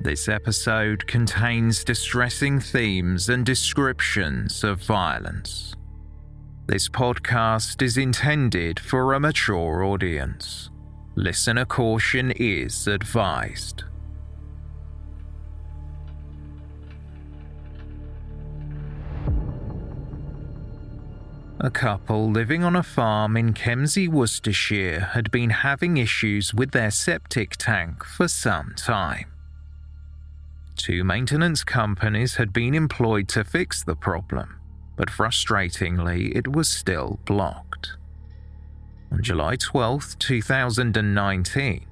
This episode contains distressing themes and descriptions of violence. This podcast is intended for a mature audience. Listener caution is advised. A couple living on a farm in Kempsey, Worcestershire had been having issues with their septic tank for some time. Two maintenance companies had been employed to fix the problem, but frustratingly, it was still blocked. On July 12, 2019,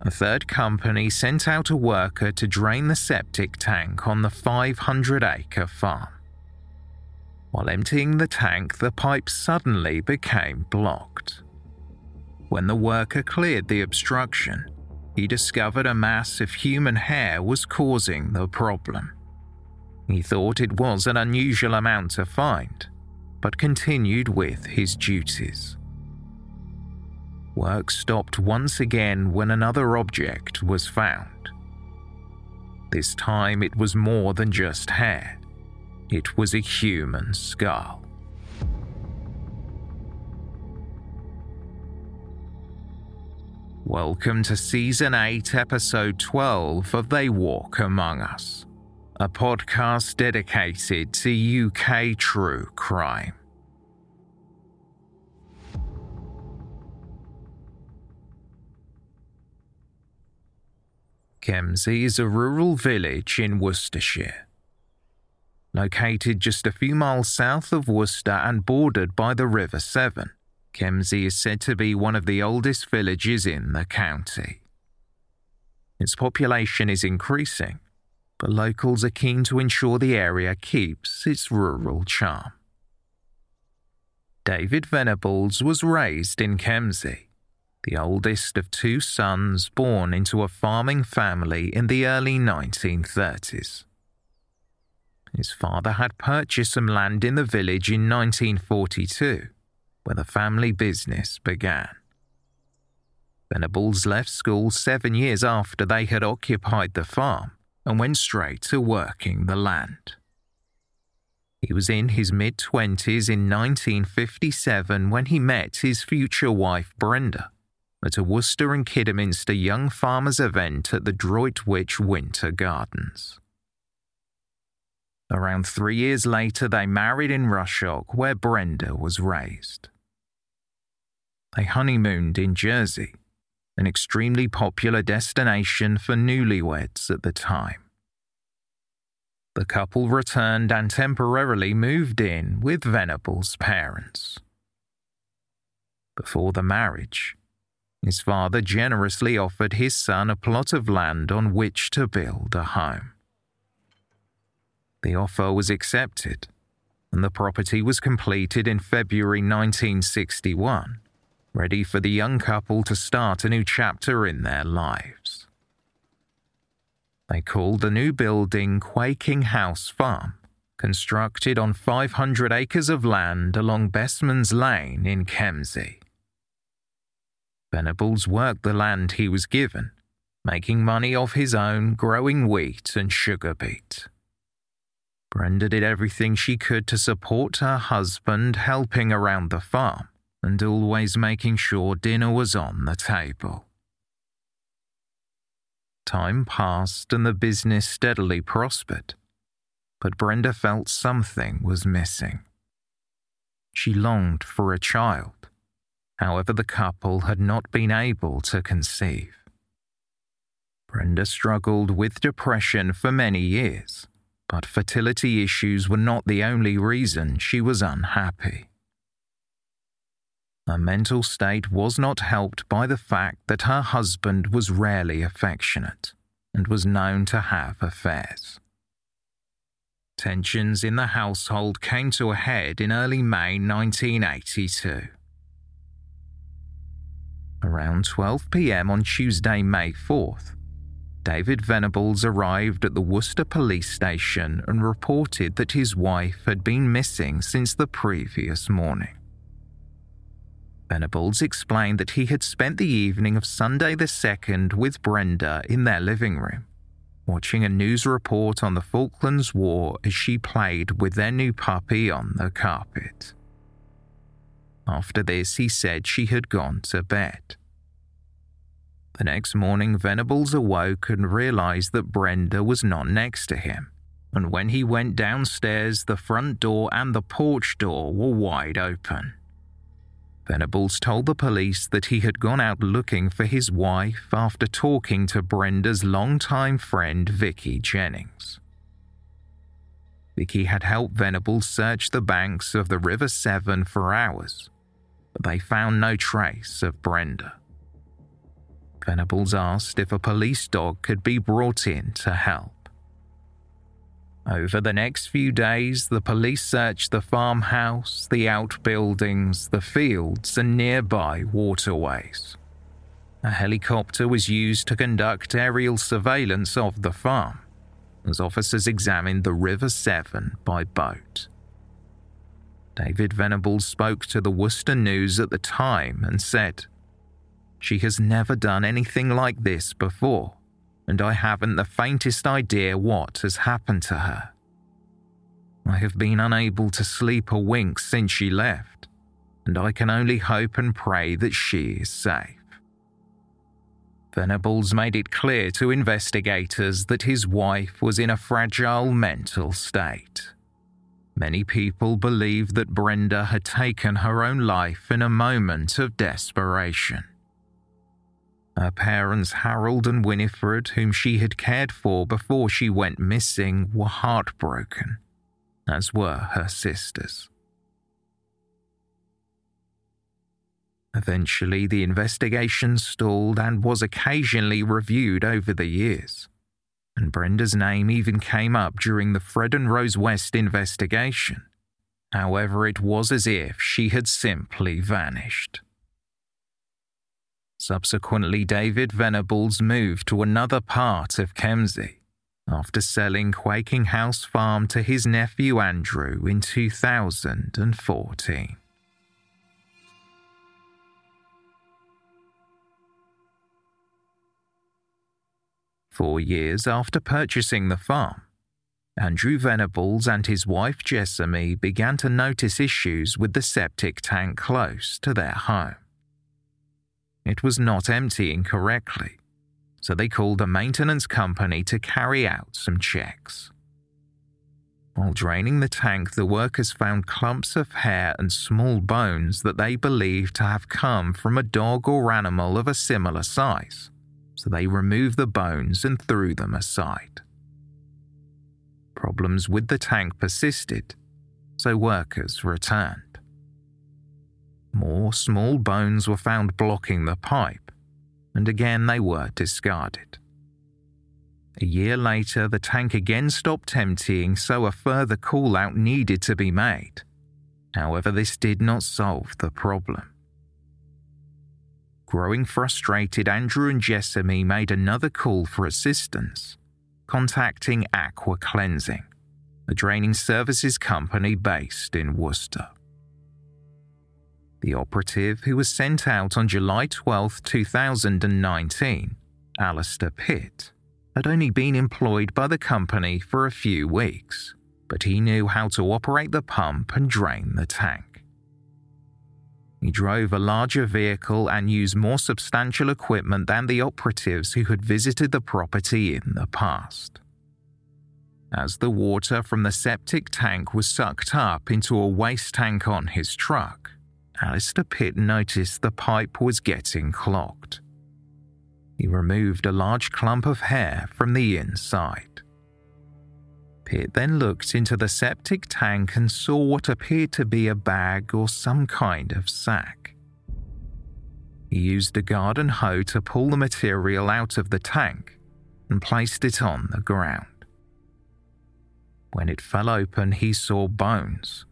a third company sent out a worker to drain the septic tank on the 500 acre farm. While emptying the tank, the pipe suddenly became blocked. When the worker cleared the obstruction, he discovered a mass of human hair was causing the problem. He thought it was an unusual amount to find, but continued with his duties. Work stopped once again when another object was found. This time it was more than just hair, it was a human skull. Welcome to Season 8, Episode 12 of They Walk Among Us, a podcast dedicated to UK true crime. Kempsey is a rural village in Worcestershire. Located just a few miles south of Worcester and bordered by the River Severn, Kempsey is said to be one of the oldest villages in the county. Its population is increasing, but locals are keen to ensure the area keeps its rural charm. David Venables was raised in Kempsey, the oldest of two sons born into a farming family in the early 1930s. His father had purchased some land in the village in 1942 where the family business began. Venables left school seven years after they had occupied the farm and went straight to working the land. He was in his mid 20s in 1957 when he met his future wife Brenda at a Worcester and Kidderminster Young Farmers event at the Droitwich Winter Gardens. Around three years later, they married in Rushock, where Brenda was raised. They honeymooned in Jersey, an extremely popular destination for newlyweds at the time. The couple returned and temporarily moved in with Venable's parents. Before the marriage, his father generously offered his son a plot of land on which to build a home. The offer was accepted, and the property was completed in February 1961, ready for the young couple to start a new chapter in their lives. They called the new building Quaking House Farm, constructed on 500 acres of land along Bestman's Lane in Kempsey. Venables worked the land he was given, making money off his own growing wheat and sugar beet. Brenda did everything she could to support her husband, helping around the farm and always making sure dinner was on the table. Time passed and the business steadily prospered, but Brenda felt something was missing. She longed for a child, however, the couple had not been able to conceive. Brenda struggled with depression for many years, but fertility issues were not the only reason she was unhappy. Her mental state was not helped by the fact that her husband was rarely affectionate and was known to have affairs. Tensions in the household came to a head in early May 1982. Around 12 pm on Tuesday, May 4th, David Venables arrived at the Worcester police station and reported that his wife had been missing since the previous morning. Venables explained that he had spent the evening of Sunday the 2nd with Brenda in their living room, watching a news report on the Falklands War as she played with their new puppy on the carpet. After this, he said she had gone to bed. The next morning, Venables awoke and realized that Brenda was not next to him. And when he went downstairs, the front door and the porch door were wide open. Venables told the police that he had gone out looking for his wife after talking to Brenda's longtime friend Vicky Jennings. Vicky had helped Venables search the banks of the River Severn for hours, but they found no trace of Brenda. Venables asked if a police dog could be brought in to help. Over the next few days, the police searched the farmhouse, the outbuildings, the fields, and nearby waterways. A helicopter was used to conduct aerial surveillance of the farm, as officers examined the River Severn by boat. David Venables spoke to the Worcester News at the time and said, She has never done anything like this before and I haven't the faintest idea what has happened to her. I have been unable to sleep a wink since she left, and I can only hope and pray that she is safe. Venables made it clear to investigators that his wife was in a fragile mental state. Many people believe that Brenda had taken her own life in a moment of desperation. Her parents, Harold and Winifred, whom she had cared for before she went missing, were heartbroken, as were her sisters. Eventually, the investigation stalled and was occasionally reviewed over the years, and Brenda's name even came up during the Fred and Rose West investigation. However, it was as if she had simply vanished. Subsequently, David Venables moved to another part of Kempsey after selling Quaking House Farm to his nephew Andrew in 2014. Four years after purchasing the farm, Andrew Venables and his wife Jessamy began to notice issues with the septic tank close to their home. It was not emptying correctly, so they called a maintenance company to carry out some checks. While draining the tank, the workers found clumps of hair and small bones that they believed to have come from a dog or animal of a similar size, so they removed the bones and threw them aside. Problems with the tank persisted, so workers returned. More small bones were found blocking the pipe, and again they were discarded. A year later, the tank again stopped emptying, so a further call out needed to be made. However, this did not solve the problem. Growing frustrated, Andrew and Jessamy made another call for assistance, contacting Aqua Cleansing, a draining services company based in Worcester. The operative who was sent out on July 12, 2019, Alistair Pitt, had only been employed by the company for a few weeks, but he knew how to operate the pump and drain the tank. He drove a larger vehicle and used more substantial equipment than the operatives who had visited the property in the past. As the water from the septic tank was sucked up into a waste tank on his truck, Alistair Pitt noticed the pipe was getting clogged. He removed a large clump of hair from the inside. Pitt then looked into the septic tank and saw what appeared to be a bag or some kind of sack. He used a garden hoe to pull the material out of the tank and placed it on the ground. When it fell open, he saw bones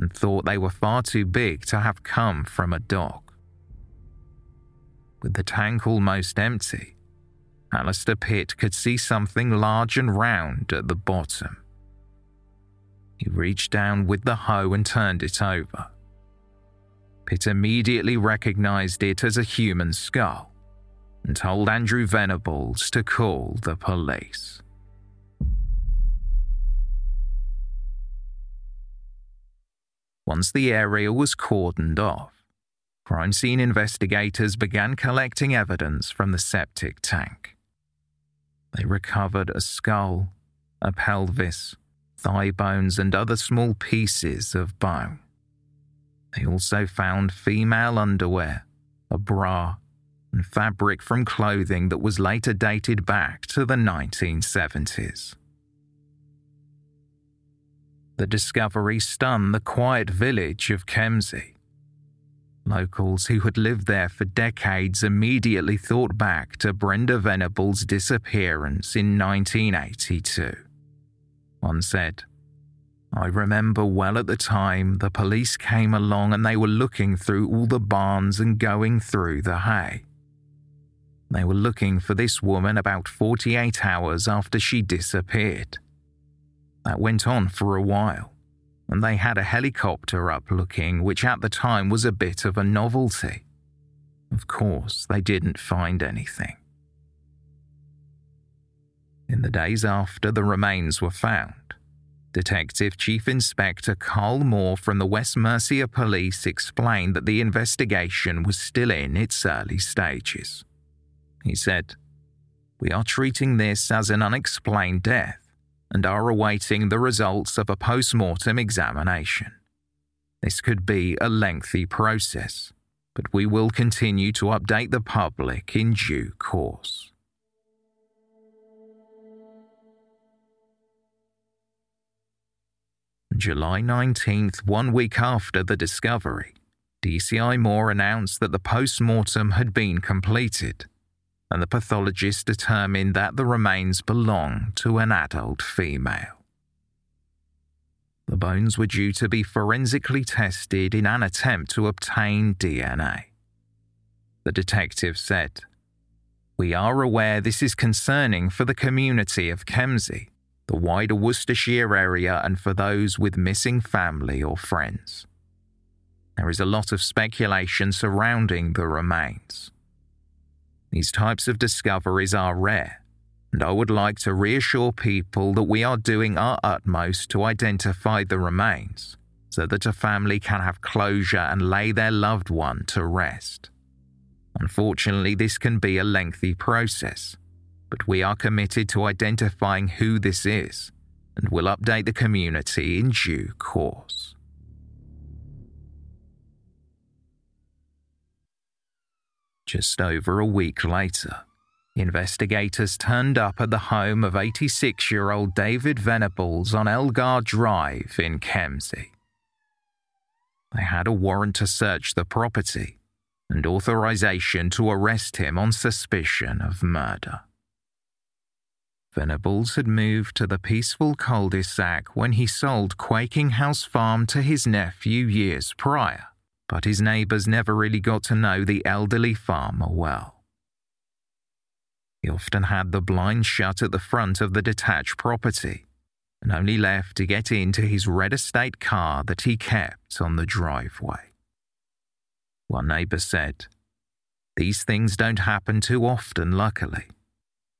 and thought they were far too big to have come from a dock. With the tank almost empty, Alistair Pitt could see something large and round at the bottom. He reached down with the hoe and turned it over. Pitt immediately recognized it as a human skull and told Andrew Venables to call the police. Once the area was cordoned off, crime scene investigators began collecting evidence from the septic tank. They recovered a skull, a pelvis, thigh bones, and other small pieces of bone. They also found female underwear, a bra, and fabric from clothing that was later dated back to the 1970s. The discovery stunned the quiet village of Kempsey. Locals who had lived there for decades immediately thought back to Brenda Venable's disappearance in 1982. One said, I remember well at the time the police came along and they were looking through all the barns and going through the hay. They were looking for this woman about 48 hours after she disappeared. That went on for a while and they had a helicopter up looking, which at the time was a bit of a novelty. Of course, they didn't find anything. In the days after the remains were found, Detective Chief Inspector Carl Moore from the West Mercia Police explained that the investigation was still in its early stages. He said, We are treating this as an unexplained death and are awaiting the results of a post mortem examination. This could be a lengthy process, but we will continue to update the public in due course. July 19th, one week after the discovery, DCI Moore announced that the post mortem had been completed and the pathologist determined that the remains belonged to an adult female. The bones were due to be forensically tested in an attempt to obtain DNA. The detective said, We are aware this is concerning for the community of Kempsey, the wider Worcestershire area, and for those with missing family or friends. There is a lot of speculation surrounding the remains. These types of discoveries are rare, and I would like to reassure people that we are doing our utmost to identify the remains so that a family can have closure and lay their loved one to rest. Unfortunately, this can be a lengthy process, but we are committed to identifying who this is and will update the community in due course. Just over a week later, investigators turned up at the home of 86 year old David Venables on Elgar Drive in Kempsey. They had a warrant to search the property and authorization to arrest him on suspicion of murder. Venables had moved to the peaceful cul de sac when he sold Quaking House Farm to his nephew years prior, but his neighbours never really got to know the elderly farmer well. He often had the blinds shut at the front of the detached property and only left to get into his red estate car that he kept on the driveway. One neighbour said, These things don't happen too often, luckily.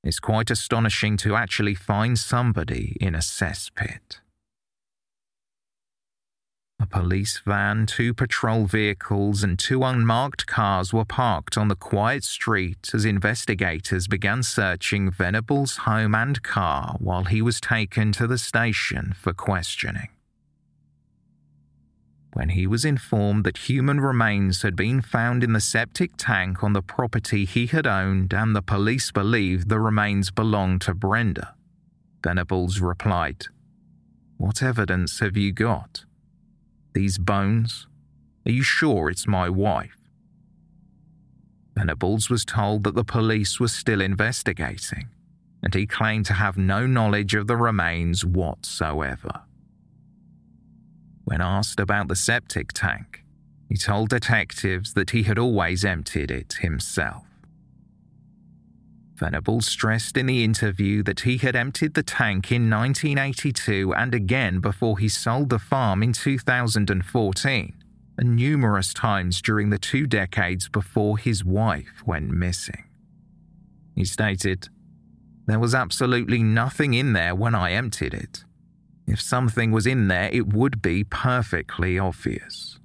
It's quite astonishing to actually find somebody in a cesspit. A police van, two patrol vehicles, and two unmarked cars were parked on the quiet street as investigators began searching Venable's home and car while he was taken to the station for questioning. When he was informed that human remains had been found in the septic tank on the property he had owned and the police believed the remains belonged to Brenda, Venables replied, What evidence have you got? These bones? Are you sure it's my wife? Venables was told that the police were still investigating, and he claimed to have no knowledge of the remains whatsoever. When asked about the septic tank, he told detectives that he had always emptied it himself. Venables stressed in the interview that he had emptied the tank in 1982 and again before he sold the farm in 2014, and numerous times during the two decades before his wife went missing. He stated, There was absolutely nothing in there when I emptied it. If something was in there, it would be perfectly obvious.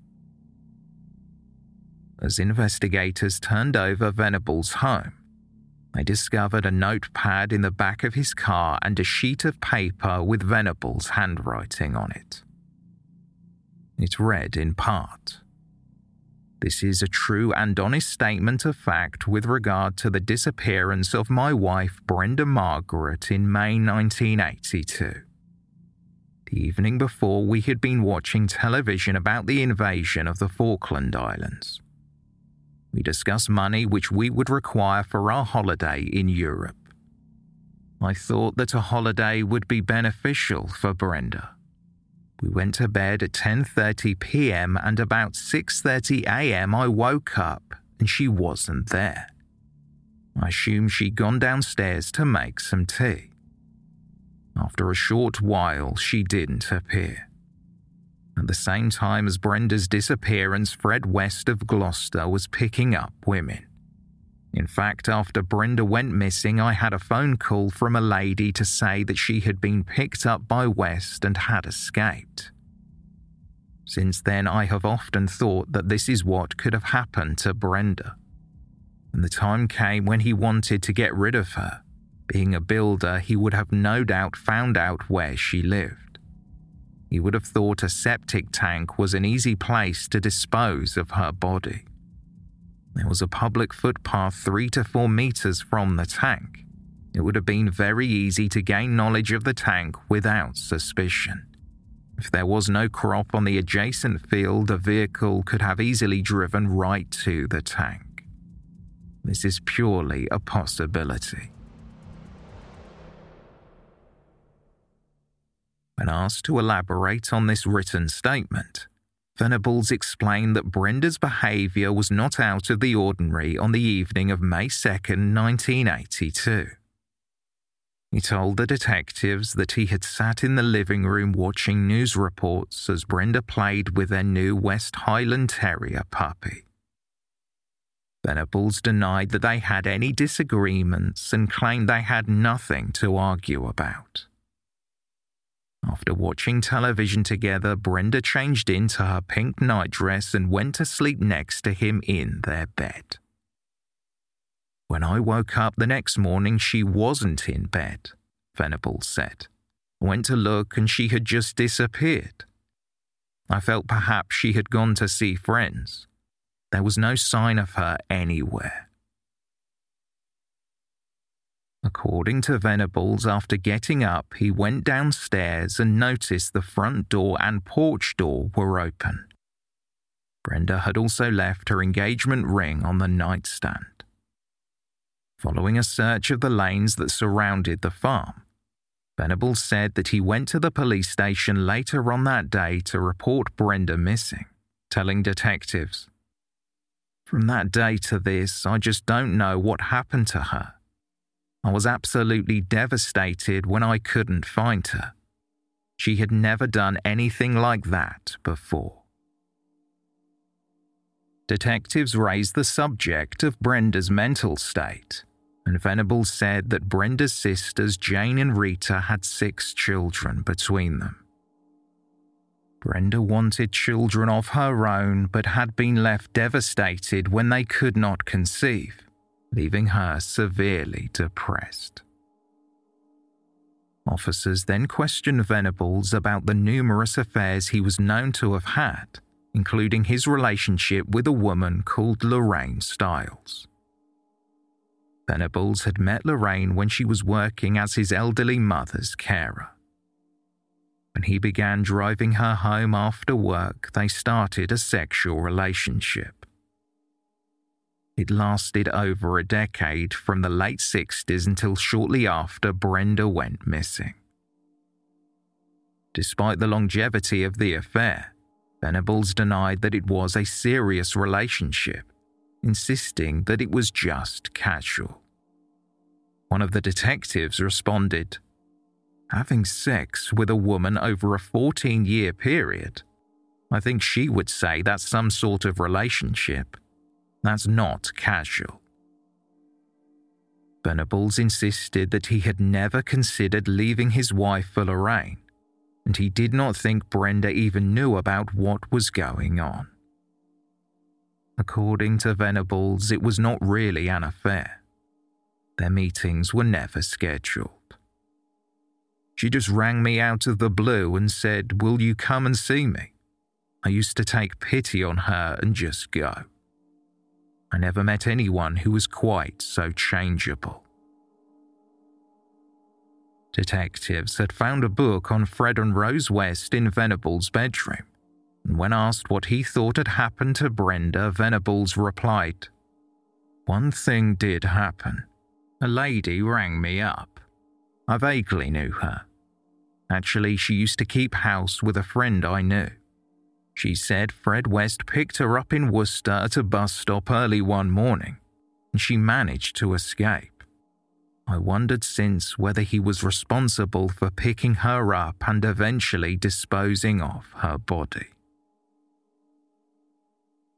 As investigators turned over Venable's home, they discovered a notepad in the back of his car and a sheet of paper with Venable's handwriting on it. It read in part This is a true and honest statement of fact with regard to the disappearance of my wife, Brenda Margaret, in May 1982. The evening before, we had been watching television about the invasion of the Falkland Islands. We discussed money which we would require for our holiday in Europe. I thought that a holiday would be beneficial for Brenda. We went to bed at 10:30 p.m. and about 6:30 a.m. I woke up and she wasn't there. I assumed she'd gone downstairs to make some tea. After a short while, she didn't appear. At the same time as Brenda's disappearance, Fred West of Gloucester was picking up women. In fact, after Brenda went missing, I had a phone call from a lady to say that she had been picked up by West and had escaped. Since then, I have often thought that this is what could have happened to Brenda. And the time came when he wanted to get rid of her. Being a builder, he would have no doubt found out where she lived. He would have thought a septic tank was an easy place to dispose of her body. There was a public footpath three to four meters from the tank. It would have been very easy to gain knowledge of the tank without suspicion. If there was no crop on the adjacent field, a vehicle could have easily driven right to the tank. This is purely a possibility. When asked to elaborate on this written statement, Venables explained that Brenda's behaviour was not out of the ordinary on the evening of May 2, 1982. He told the detectives that he had sat in the living room watching news reports as Brenda played with their new West Highland Terrier puppy. Venables denied that they had any disagreements and claimed they had nothing to argue about. After watching television together, Brenda changed into her pink nightdress and went to sleep next to him in their bed. When I woke up the next morning, she wasn't in bed, Venables said. I went to look and she had just disappeared. I felt perhaps she had gone to see friends. There was no sign of her anywhere. According to Venables, after getting up, he went downstairs and noticed the front door and porch door were open. Brenda had also left her engagement ring on the nightstand. Following a search of the lanes that surrounded the farm, Venables said that he went to the police station later on that day to report Brenda missing, telling detectives, From that day to this, I just don't know what happened to her. I was absolutely devastated when I couldn't find her. She had never done anything like that before. Detectives raised the subject of Brenda's mental state, and Venables said that Brenda's sisters Jane and Rita had six children between them. Brenda wanted children of her own but had been left devastated when they could not conceive, leaving her severely depressed. Officers then questioned Venables about the numerous affairs he was known to have had, including his relationship with a woman called Lorraine Stiles. Venables had met Lorraine when she was working as his elderly mother's carer. When he began driving her home after work, they started a sexual relationship. It lasted over a decade from the late 60s until shortly after Brenda went missing. Despite the longevity of the affair, Venables denied that it was a serious relationship, insisting that it was just casual. One of the detectives responded, Having sex with a woman over a 14 year period, I think she would say that's some sort of relationship. That's not casual. Venables insisted that he had never considered leaving his wife for Lorraine, and he did not think Brenda even knew about what was going on. According to Venables, it was not really an affair. Their meetings were never scheduled. She just rang me out of the blue and said, Will you come and see me? I used to take pity on her and just go. I never met anyone who was quite so changeable. Detectives had found a book on Fred and Rose West in Venables' bedroom, and when asked what he thought had happened to Brenda, Venables replied, One thing did happen. A lady rang me up. I vaguely knew her. Actually, she used to keep house with a friend I knew. She said Fred West picked her up in Worcester at a bus stop early one morning, and she managed to escape. I wondered since whether he was responsible for picking her up and eventually disposing of her body.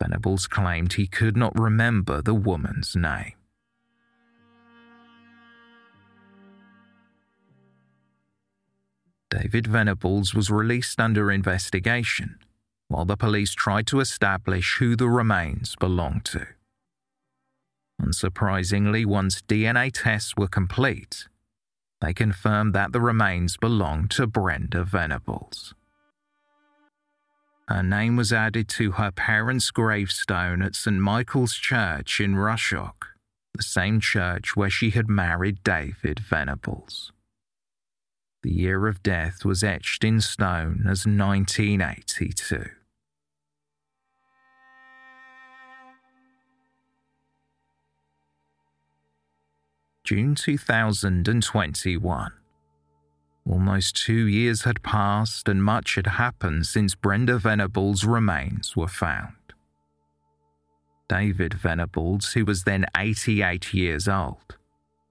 Venables claimed he could not remember the woman's name. David Venables was released under investigation while the police tried to establish who the remains belonged to. Unsurprisingly, once DNA tests were complete, they confirmed that the remains belonged to Brenda Venables. Her name was added to her parents' gravestone at St. Michael's Church in Rushock, the same church where she had married David Venables. The year of death was etched in stone as 1982. June 2021. Almost two years had passed and much had happened since Brenda Venables' remains were found. David Venables, who was then 88 years old,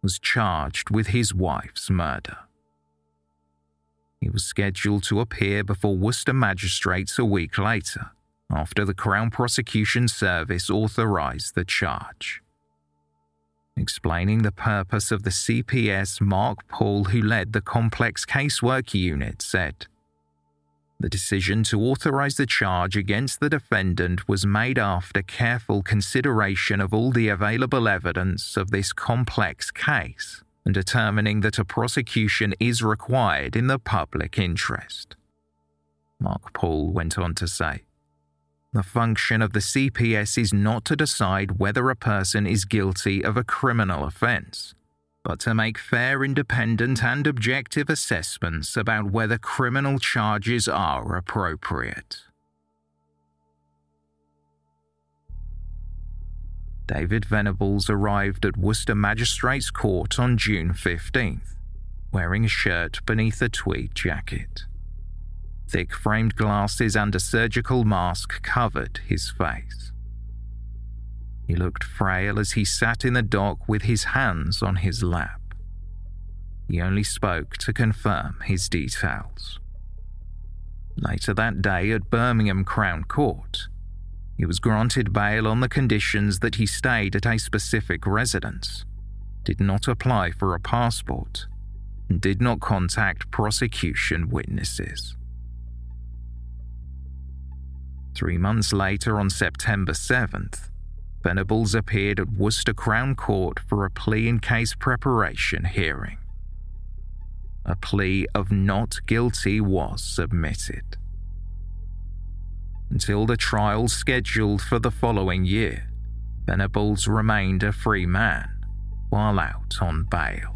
was charged with his wife's murder. He was scheduled to appear before Worcester magistrates a week later, after the Crown Prosecution Service authorised the charge. Explaining the purpose of the CPS, Mark Paul, who led the complex casework unit, said The decision to authorize the charge against the defendant was made after careful consideration of all the available evidence of this complex case and determining that a prosecution is required in the public interest. Mark Paul went on to say the function of the CPS is not to decide whether a person is guilty of a criminal offence, but to make fair, independent, and objective assessments about whether criminal charges are appropriate. David Venables arrived at Worcester Magistrates Court on June 15th, wearing a shirt beneath a tweed jacket. Thick framed glasses and a surgical mask covered his face. He looked frail as he sat in the dock with his hands on his lap. He only spoke to confirm his details. Later that day at Birmingham Crown Court, he was granted bail on the conditions that he stayed at a specific residence, did not apply for a passport, and did not contact prosecution witnesses. Three months later, on September 7th, Venables appeared at Worcester Crown Court for a plea in case preparation hearing. A plea of not guilty was submitted. Until the trial scheduled for the following year, Venables remained a free man while out on bail.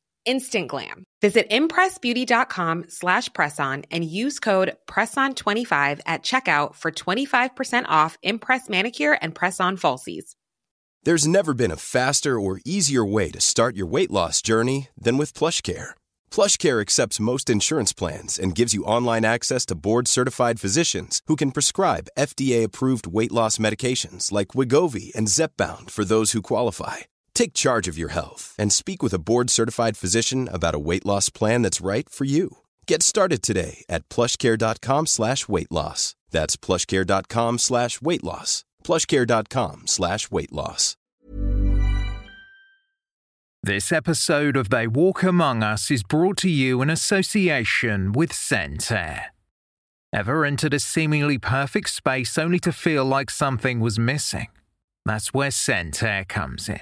Instant glam. Visit impressbeauty.com slash presson and use code PRESSON25 at checkout for 25% off Impress Manicure and Press-On Falsies. There's never been a faster or easier way to start your weight loss journey than with PlushCare. PlushCare accepts most insurance plans and gives you online access to board-certified physicians who can prescribe FDA-approved weight loss medications like Wegovy and Zepbound for those who qualify. Take charge of your health and speak with a board-certified physician about a weight loss plan that's right for you. Get started today at plushcare.com slash weight loss. That's plushcare.com slash weight loss. plushcare.com slash weight loss. This episode of They Walk Among Us is brought to you in association with Scentair. Ever entered a seemingly perfect space only to feel like something was missing? That's where Scentair comes in.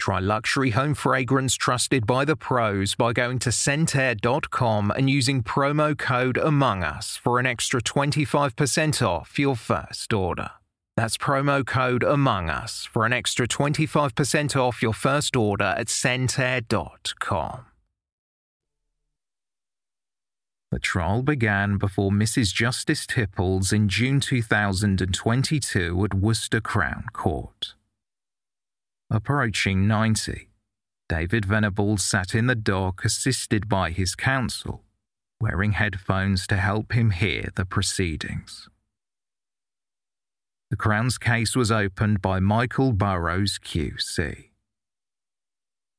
Try luxury home fragrance trusted by the pros by going to scentair.com and using promo code Among Us for an extra 25% off your first order. That's promo code Among Us for an extra 25% off your first order at scentair.com. The trial began before Mrs. Justice Tipples in June 2022 at Worcester Crown Court. Approaching 90, David Venables sat in the dock assisted by his counsel, wearing headphones to help him hear the proceedings. The Crown's case was opened by Michael Burrows QC.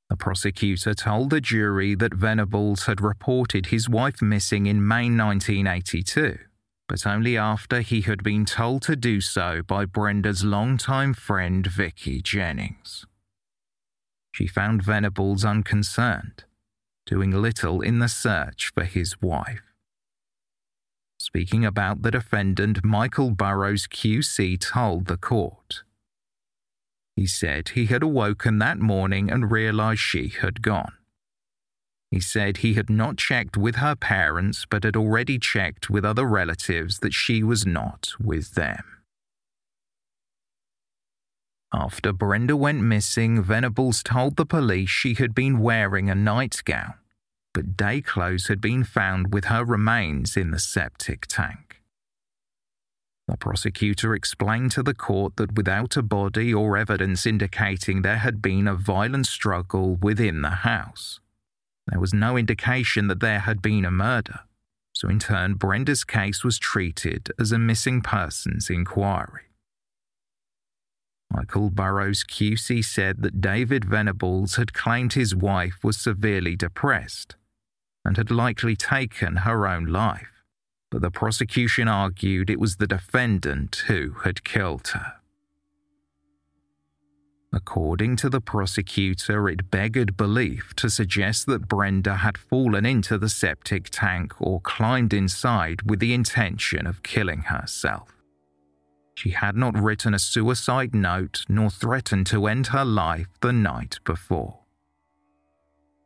The prosecutor told the jury that Venables had reported his wife missing in May 1982, but only after he had been told to do so by Brenda's longtime friend Vicky Jennings. She found Venables unconcerned, doing little in the search for his wife. speaking about the defendant Michael Burrows QC told the court. He said he had awoken that morning and realized she had gone. He said he had not checked with her parents but had already checked with other relatives that she was not with them. After Brenda went missing, Venables told the police she had been wearing a nightgown, but day clothes had been found with her remains in the septic tank. The prosecutor explained to the court that without a body or evidence indicating there had been a violent struggle within the house, there was no indication that there had been a murder. So, in turn, Brenda's case was treated as a missing persons inquiry. Michael Burrows QC said that David Venables had claimed his wife was severely depressed and had likely taken her own life, but the prosecution argued it was the defendant who had killed her. According to the prosecutor, it beggared belief to suggest that Brenda had fallen into the septic tank or climbed inside with the intention of killing herself. She had not written a suicide note nor threatened to end her life the night before.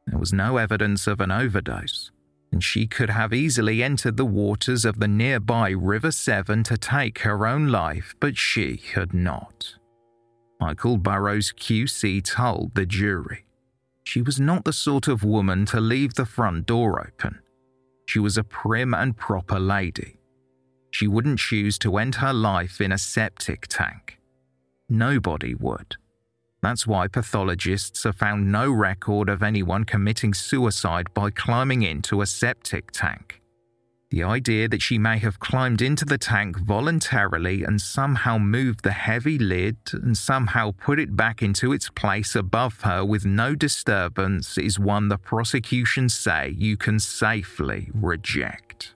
There was no evidence of an overdose, and she could have easily entered the waters of the nearby River Severn to take her own life, but she had not. Michael Burrows QC told the jury. She was not the sort of woman to leave the front door open. She was a prim and proper lady she wouldn't choose to end her life in a septic tank. Nobody would. That's why pathologists have found no record of anyone committing suicide by climbing into a septic tank. The idea that she may have climbed into the tank voluntarily and somehow moved the heavy lid and somehow put it back into its place above her with no disturbance is one the prosecution say you can safely reject.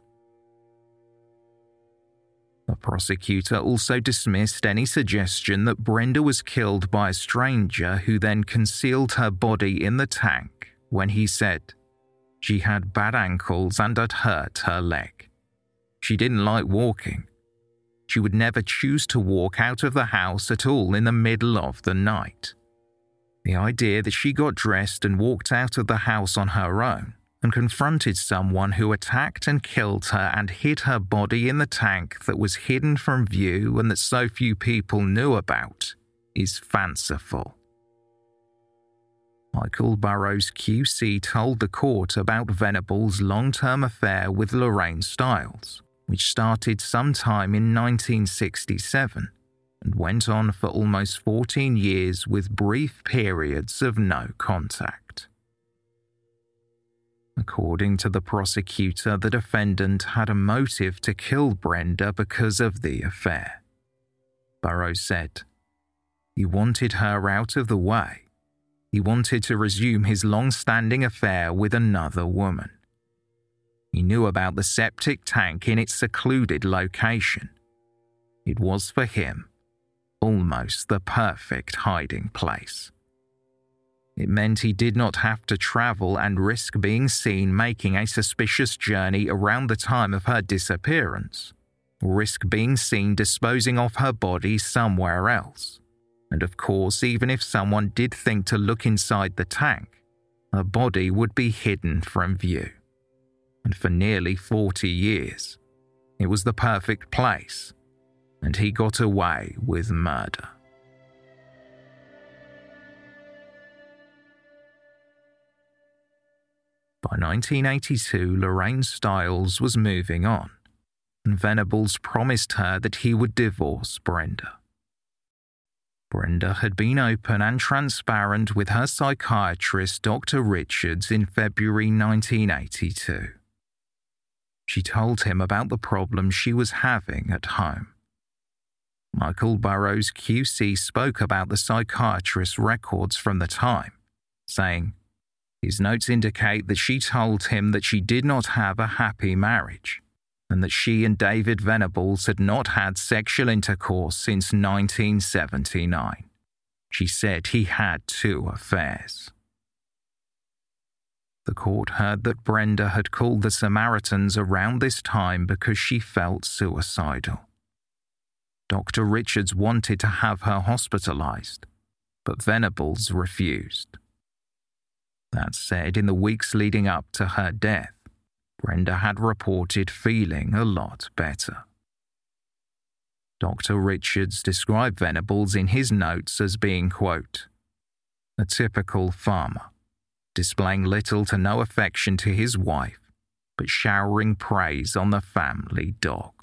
The prosecutor also dismissed any suggestion that Brenda was killed by a stranger who then concealed her body in the tank when he said she had bad ankles and had hurt her leg. She didn't like walking. She would never choose to walk out of the house at all in the middle of the night. The idea that she got dressed and walked out of the house on her own and confronted someone who attacked and killed her and hid her body in the tank that was hidden from view and that so few people knew about is fanciful. Michael Burrows QC told the court about Venable's long term affair with Lorraine Stiles, which started sometime in 1967 and went on for almost 14 years with brief periods of no contact. According to the prosecutor, the defendant had a motive to kill Brenda because of the affair. Burrows said, He wanted her out of the way. He wanted to resume his long standing affair with another woman. He knew about the septic tank in its secluded location. It was for him almost the perfect hiding place. It meant he did not have to travel and risk being seen making a suspicious journey around the time of her disappearance, risk being seen disposing of her body somewhere else. And of course, even if someone did think to look inside the tank, her body would be hidden from view. And for nearly 40 years, it was the perfect place, and he got away with murder. By 1982, Lorraine Stiles was moving on, and Venables promised her that he would divorce Brenda. Brenda had been open and transparent with her psychiatrist, Dr. Richards, in February 1982. She told him about the problems she was having at home. Michael Burrows QC spoke about the psychiatrist's records from the time, saying, his notes indicate that she told him that she did not have a happy marriage and that she and David Venables had not had sexual intercourse since 1979. She said he had two affairs. The court heard that Brenda had called the Samaritans around this time because she felt suicidal. Dr. Richards wanted to have her hospitalized, but Venables refused. That said, in the weeks leading up to her death, Brenda had reported feeling a lot better. Dr. Richards described Venables in his notes as being, quote, a typical farmer, displaying little to no affection to his wife, but showering praise on the family dog.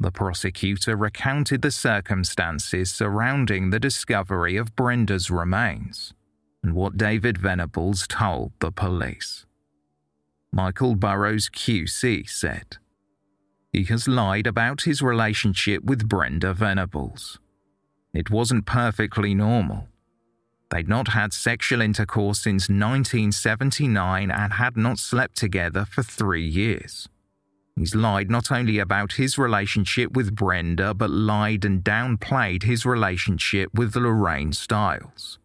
The prosecutor recounted the circumstances surrounding the discovery of Brenda's remains and what David Venables told the police. Michael Burrows QC said, He has lied about his relationship with Brenda Venables. It wasn't perfectly normal. They'd not had sexual intercourse since 1979 and had not slept together for three years. He's lied not only about his relationship with Brenda, but lied and downplayed his relationship with Lorraine Stiles.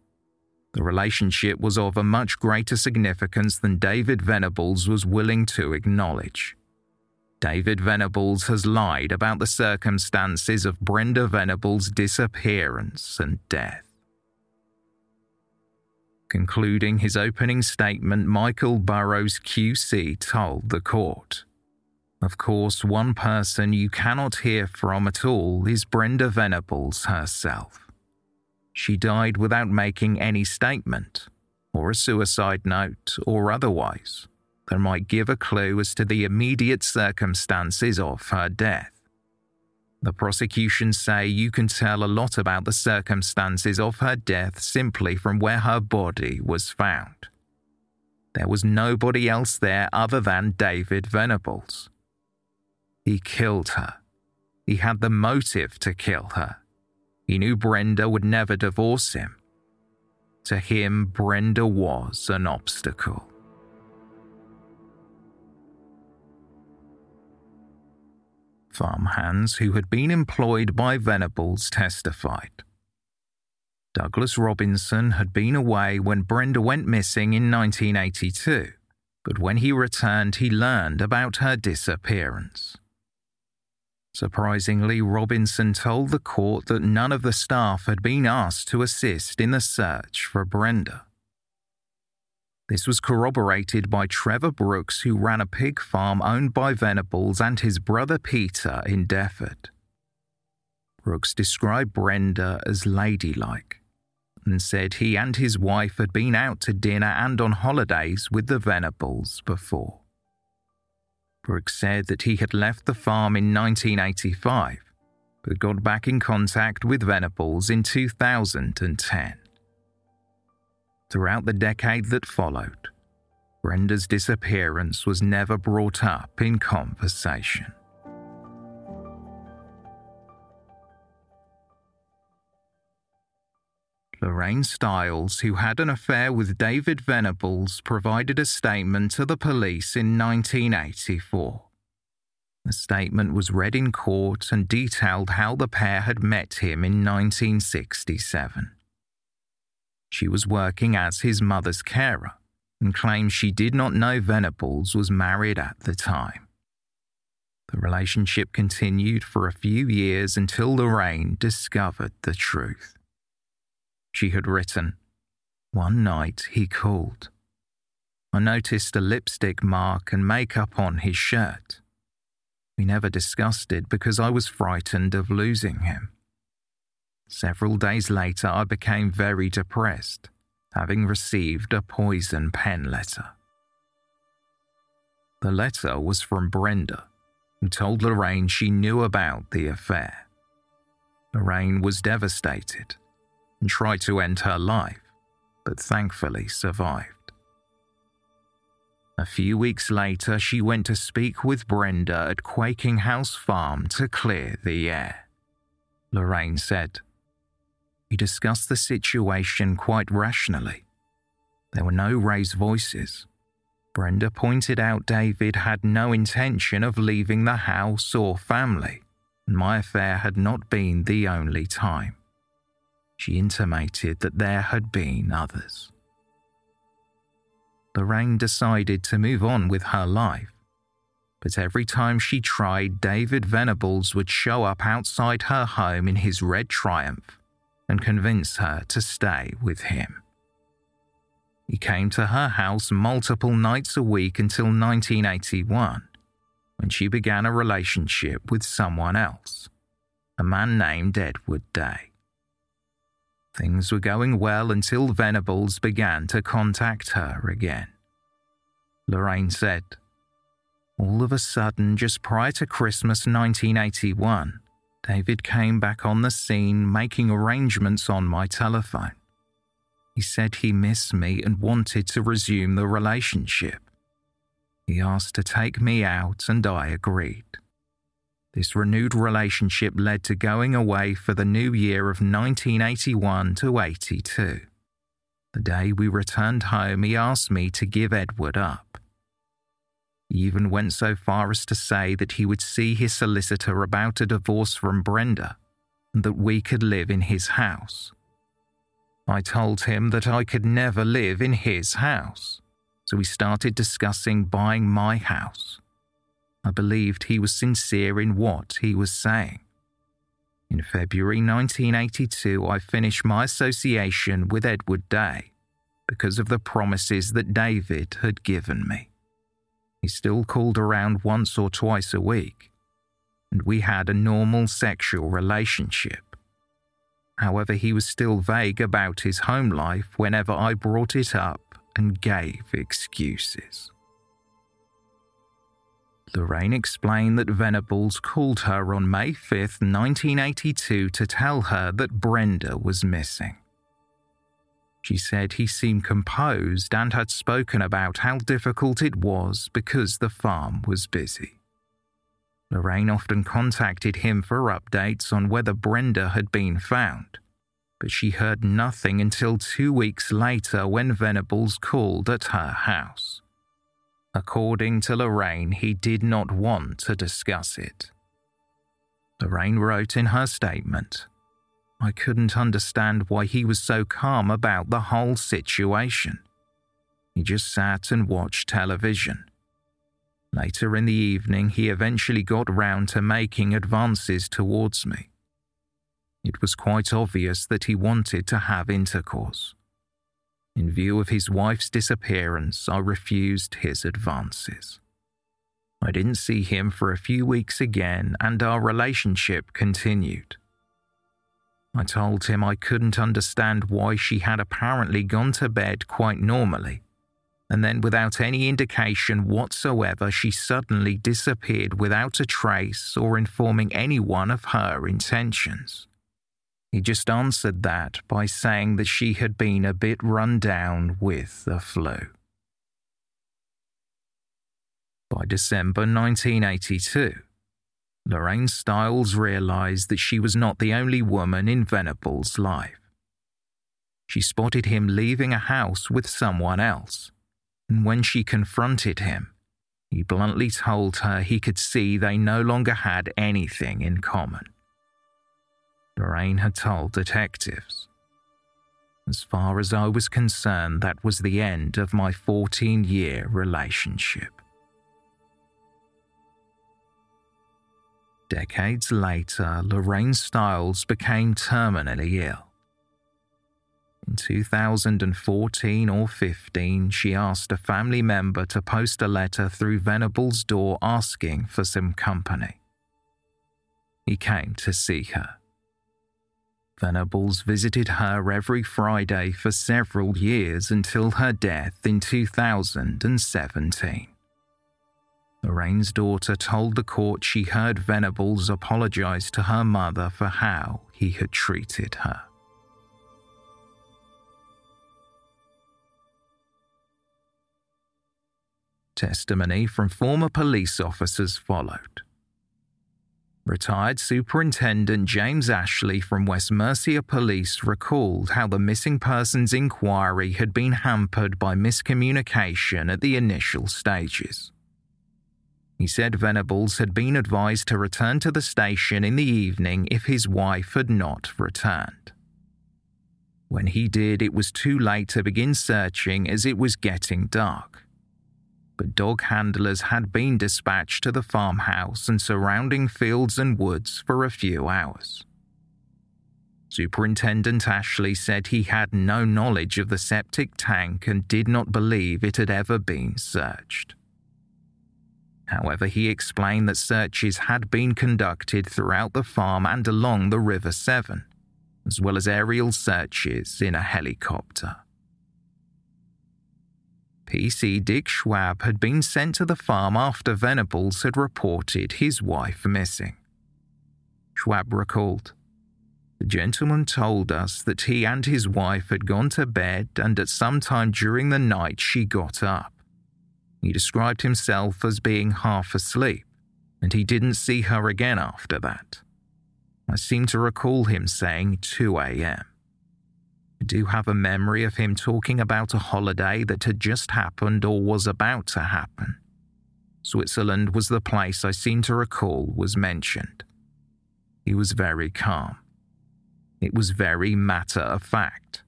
The relationship was of a much greater significance than David Venables was willing to acknowledge. David Venables has lied about the circumstances of Brenda Venables' disappearance and death. Concluding his opening statement, Michael Burrows QC told the court of course, one person you cannot hear from at all is Brenda Venables herself. She died without making any statement, or a suicide note, or otherwise, that might give a clue as to the immediate circumstances of her death. The prosecution say you can tell a lot about the circumstances of her death simply from where her body was found. There was nobody else there other than David Venables. He killed her. He had the motive to kill her. He knew Brenda would never divorce him. To him, Brenda was an obstacle. Farmhands who had been employed by Venables testified. Douglas Robinson had been away when Brenda went missing in 1982, but when he returned, he learned about her disappearance. Surprisingly, Robinson told the court that none of the staff had been asked to assist in the search for Brenda. This was corroborated by Trevor Brooks, who ran a pig farm owned by Venables and his brother Peter in Defford. Brooks described Brenda as ladylike and said he and his wife had been out to dinner and on holidays with the Venables before. Brooks said that he had left the farm in 1985, but got back in contact with Venables in 2010. Throughout the decade that followed, Brenda's disappearance was never brought up in conversation. Lorraine Stiles, who had an affair with David Venables, provided a statement to the police in 1984. The statement was read in court and detailed how the pair had met him in 1967. She was working as his mother's carer and claimed she did not know Venables was married at the time. The relationship continued for a few years until Lorraine discovered the truth she had written. One night he called. I noticed a lipstick mark and makeup on his shirt. We never discussed it because I was frightened of losing him. Several days later, I became very depressed, having received a poison pen letter. The letter was from Brenda, who told Lorraine she knew about the affair. Lorraine was devastated and tried to end her life, but thankfully survived. A few weeks later, she went to speak with Brenda at Quaking House Farm to clear the air. Lorraine said, We discussed the situation quite rationally. There were no raised voices. Brenda pointed out David had no intention of leaving the house or family, and my affair had not been the only time she intimated that there had been others. Lorraine decided to move on with her life. But every time she tried, David Venables would show up outside her home in his red Triumph and convince her to stay with him. He came to her house multiple nights a week until 1981, when she began a relationship with someone else, a man named Edward Day. Things were going well until Venables began to contact her again. Lorraine said, All of a sudden, just prior to Christmas 1981, David came back on the scene making arrangements on my telephone. He said he missed me and wanted to resume the relationship. He asked to take me out, and I agreed. This renewed relationship led to going away for the new year of 1981 to 82. The day we returned home, he asked me to give Edward up. He even went so far as to say that he would see his solicitor about a divorce from Brenda and that we could live in his house. I told him that I could never live in his house, so we started discussing buying my house. I believed he was sincere in what he was saying. In February 1982, I finished my association with Edward Day because of the promises that David had given me. He still called around once or twice a week, and we had a normal sexual relationship. However, he was still vague about his home life whenever I brought it up and gave excuses. Lorraine explained that Venables called her on May 5, 1982, to tell her that Brenda was missing. She said he seemed composed and had spoken about how difficult it was because the farm was busy. Lorraine often contacted him for updates on whether Brenda had been found, but she heard nothing until two weeks later when Venables called at her house. According to Lorraine, he did not want to discuss it. Lorraine wrote in her statement I couldn't understand why he was so calm about the whole situation. He just sat and watched television. Later in the evening, he eventually got round to making advances towards me. It was quite obvious that he wanted to have intercourse. In view of his wife's disappearance, I refused his advances. I didn't see him for a few weeks again, and our relationship continued. I told him I couldn't understand why she had apparently gone to bed quite normally, and then without any indication whatsoever, she suddenly disappeared without a trace or informing anyone of her intentions. He just answered that by saying that she had been a bit run down with the flu. By December 1982, Lorraine Stiles realized that she was not the only woman in Venables' life. She spotted him leaving a house with someone else, and when she confronted him, he bluntly told her he could see they no longer had anything in common. Lorraine had told detectives. As far as I was concerned, that was the end of my 14 year relationship. Decades later, Lorraine Stiles became terminally ill. In 2014 or 15, she asked a family member to post a letter through Venable's door asking for some company. He came to see her. Venables visited her every Friday for several years until her death in 2017. Lorraine's daughter told the court she heard Venables apologize to her mother for how he had treated her. Testimony from former police officers followed. Retired Superintendent James Ashley from West Mercia Police recalled how the missing persons inquiry had been hampered by miscommunication at the initial stages. He said Venables had been advised to return to the station in the evening if his wife had not returned. When he did, it was too late to begin searching as it was getting dark. But dog handlers had been dispatched to the farmhouse and surrounding fields and woods for a few hours. Superintendent Ashley said he had no knowledge of the septic tank and did not believe it had ever been searched. However, he explained that searches had been conducted throughout the farm and along the River Severn, as well as aerial searches in a helicopter. PC Dick Schwab had been sent to the farm after Venables had reported his wife missing. Schwab recalled, The gentleman told us that he and his wife had gone to bed and at some time during the night she got up. He described himself as being half asleep, and he didn't see her again after that. I seem to recall him saying 2 a.m. I do have a memory of him talking about a holiday that had just happened or was about to happen. Switzerland was the place I seem to recall was mentioned. He was very calm. It was very matter of fact.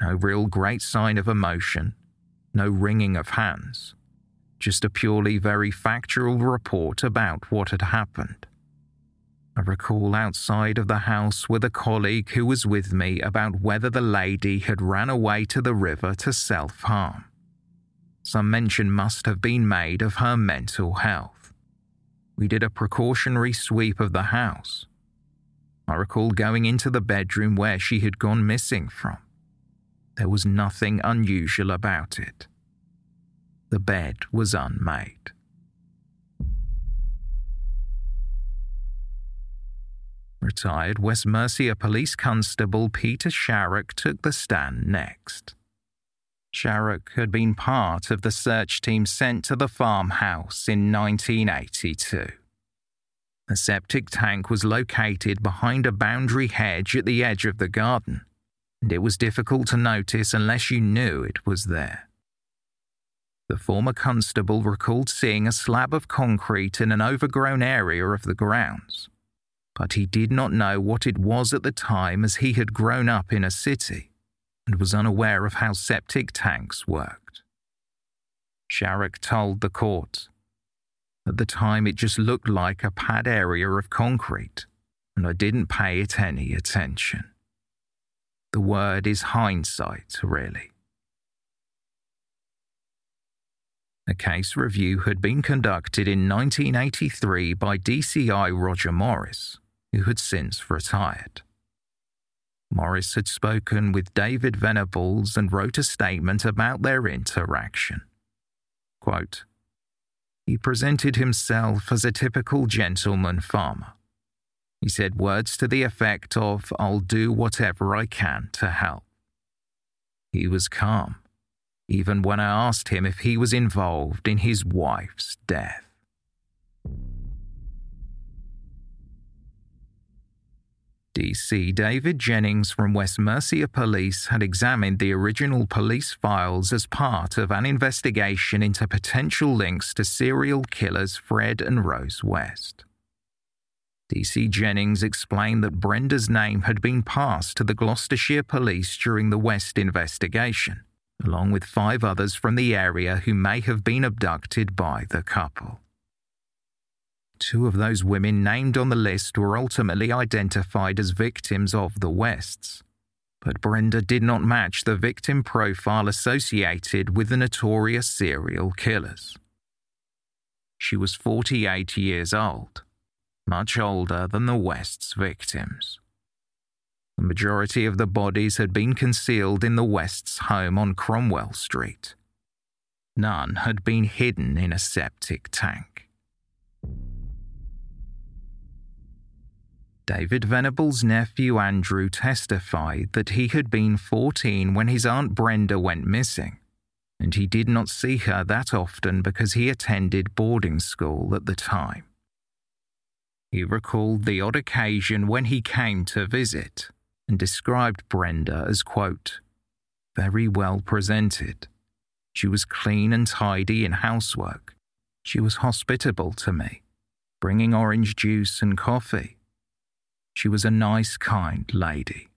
No real great sign of emotion, no wringing of hands just a purely very factual report about what had happened. I recall outside of the house with a colleague who was with me about whether the lady had ran away to the river to self harm. Some mention must have been made of her mental health. We did a precautionary sweep of the house. I recall going into the bedroom where she had gone missing from. There was nothing unusual about it. The bed was unmade. Retired West Mercia Police Constable Peter Sharrock took the stand next. Sharrock had been part of the search team sent to the farmhouse in 1982. The septic tank was located behind a boundary hedge at the edge of the garden, and it was difficult to notice unless you knew it was there. The former constable recalled seeing a slab of concrete in an overgrown area of the grounds, but he did not know what it was at the time as he had grown up in a city and was unaware of how septic tanks worked. Sharrock told the court, At the time, it just looked like a pad area of concrete, and I didn't pay it any attention. The word is hindsight, really. A case review had been conducted in 1983 by DCI Roger Morris, who had since retired. Morris had spoken with David Venables and wrote a statement about their interaction. Quote, he presented himself as a typical gentleman farmer. He said words to the effect of, I'll do whatever I can to help. He was calm even when I asked him if he was involved in his wife's death. DC David Jennings from West Mercia Police had examined the original police files as part of an investigation into potential links to serial killers Fred and Rose West. DC Jennings explained that Brenda's name had been passed to the Gloucestershire Police during the West investigation, along with five others from the area who may have been abducted by the couple. Two of those women named on the list were ultimately identified as victims of the Wests, but Brenda did not match the victim profile associated with the notorious serial killers. She was 48 years old, much older than the West's victims. The majority of the bodies had been concealed in the West's home on Cromwell Street. None had been hidden in a septic tank. David Venable's nephew Andrew testified that he had been 14 when his Aunt Brenda went missing, and he did not see her that often because he attended boarding school at the time. He recalled the odd occasion when he came to visit and described Brenda as, quote, very well presented. She was clean and tidy in housework. She was hospitable to me, bringing orange juice and coffee. She was a nice, kind lady.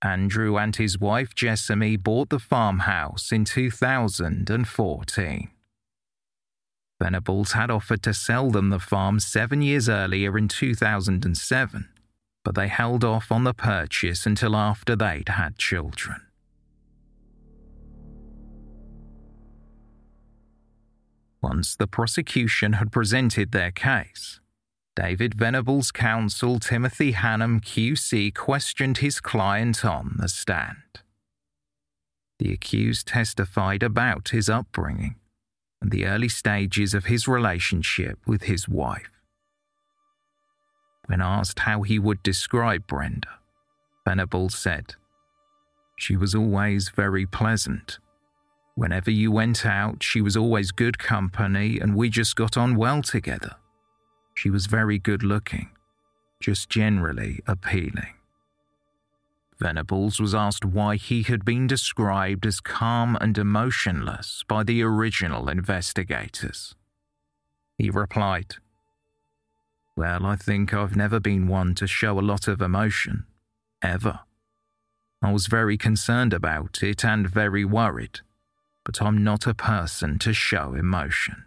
Andrew and his wife Jessamy bought the farmhouse in 2014. Venables had offered to sell them the farm seven years earlier in 2007, but they held off on the purchase until after they'd had children. Once the prosecution had presented their case, David Venables' counsel Timothy Hannum QC questioned his client on the stand. The accused testified about his upbringing and the early stages of his relationship with his wife. When asked how he would describe Brenda, Venables said, She was always very pleasant. Whenever you went out, she was always good company and we just got on well together. She was very good looking, just generally appealing. Venables was asked why he had been described as calm and emotionless by the original investigators. He replied, Well, I think I've never been one to show a lot of emotion, ever. I was very concerned about it and very worried, but I'm not a person to show emotion.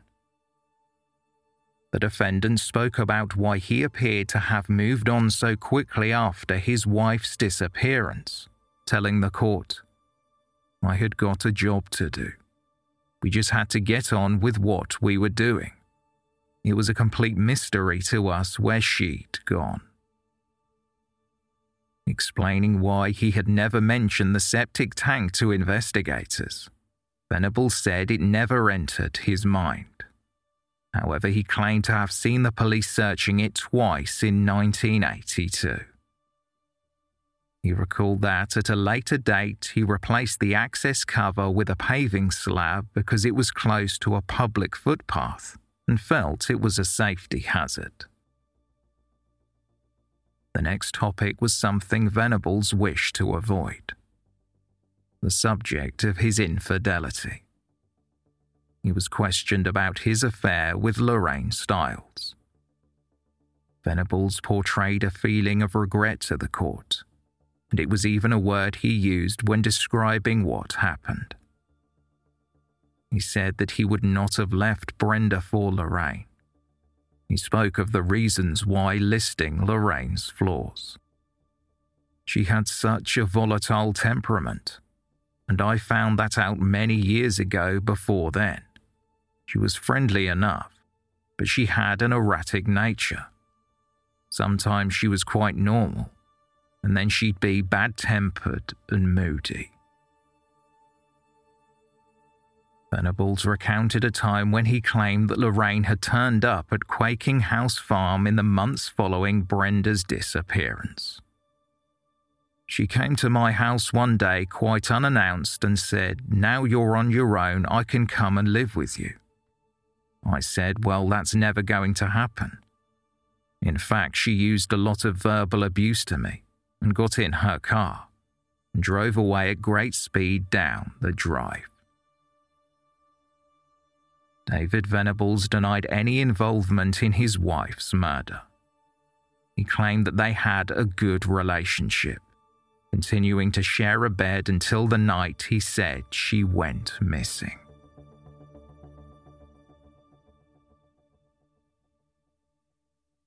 The defendant spoke about why he appeared to have moved on so quickly after his wife's disappearance, telling the court, I had got a job to do. We just had to get on with what we were doing. It was a complete mystery to us where she'd gone. Explaining why he had never mentioned the septic tank to investigators, Venables said it never entered his mind. However, he claimed to have seen the police searching it twice in 1982. He recalled that at a later date he replaced the access cover with a paving slab because it was close to a public footpath and felt it was a safety hazard. The next topic was something Venables wished to avoid the subject of his infidelity he was questioned about his affair with Lorraine Stiles. Venables portrayed a feeling of regret to the court, and it was even a word he used when describing what happened. He said that he would not have left Brenda for Lorraine. He spoke of the reasons why, listing Lorraine's flaws. She had such a volatile temperament, and I found that out many years ago before then. She was friendly enough, but she had an erratic nature. Sometimes she was quite normal, and then she'd be bad tempered and moody. Venables recounted a time when he claimed that Lorraine had turned up at Quaking House Farm in the months following Brenda's disappearance. She came to my house one day quite unannounced and said, Now you're on your own, I can come and live with you. I said, Well, that's never going to happen. In fact, she used a lot of verbal abuse to me and got in her car and drove away at great speed down the drive. David Venables denied any involvement in his wife's murder. He claimed that they had a good relationship, continuing to share a bed until the night he said she went missing.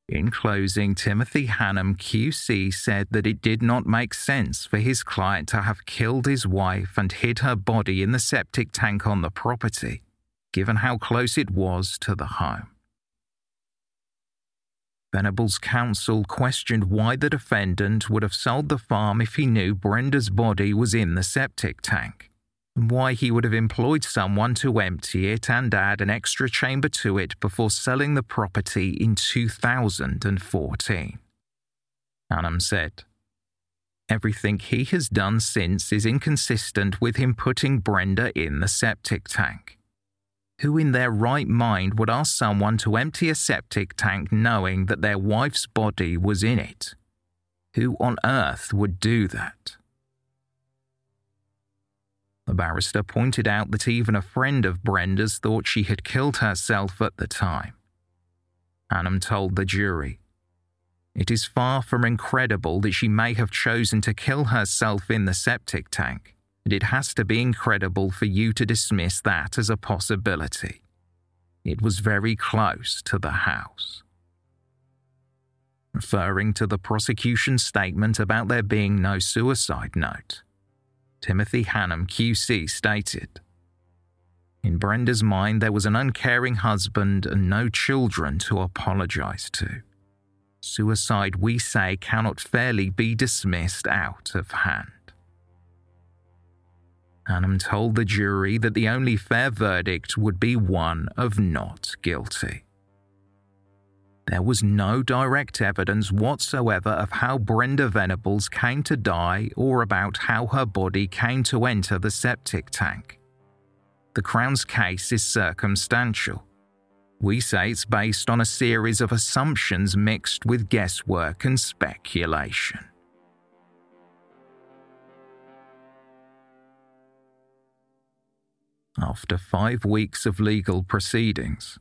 In closing, Timothy Hannum QC said that it did not make sense for his client to have killed his wife and hid her body in the septic tank on the property, given how close it was to the home. Venables' counsel questioned why the defendant would have sold the farm if he knew Brenda's body was in the septic tank and why he would have employed someone to empty it and add an extra chamber to it before selling the property in 2014. Hannum said, Everything he has done since is inconsistent with him putting Brenda in the septic tank. Who in their right mind would ask someone to empty a septic tank knowing that their wife's body was in it? Who on earth would do that? The barrister pointed out that even a friend of Brenda's thought she had killed herself at the time. Hannum told the jury, It is far from incredible that she may have chosen to kill herself in the septic tank, and it has to be incredible for you to dismiss that as a possibility. It was very close to the house. Referring to the prosecution's statement about there being no suicide note, Timothy Hannum QC stated In Brenda's mind, there was an uncaring husband and no children to apologize to. Suicide, we say, cannot fairly be dismissed out of hand. Hannum told the jury that the only fair verdict would be one of not guilty. There was no direct evidence whatsoever of how Brenda Venables came to die or about how her body came to enter the septic tank. The Crown's case is circumstantial. We say it's based on a series of assumptions mixed with guesswork and speculation. After five weeks of legal proceedings,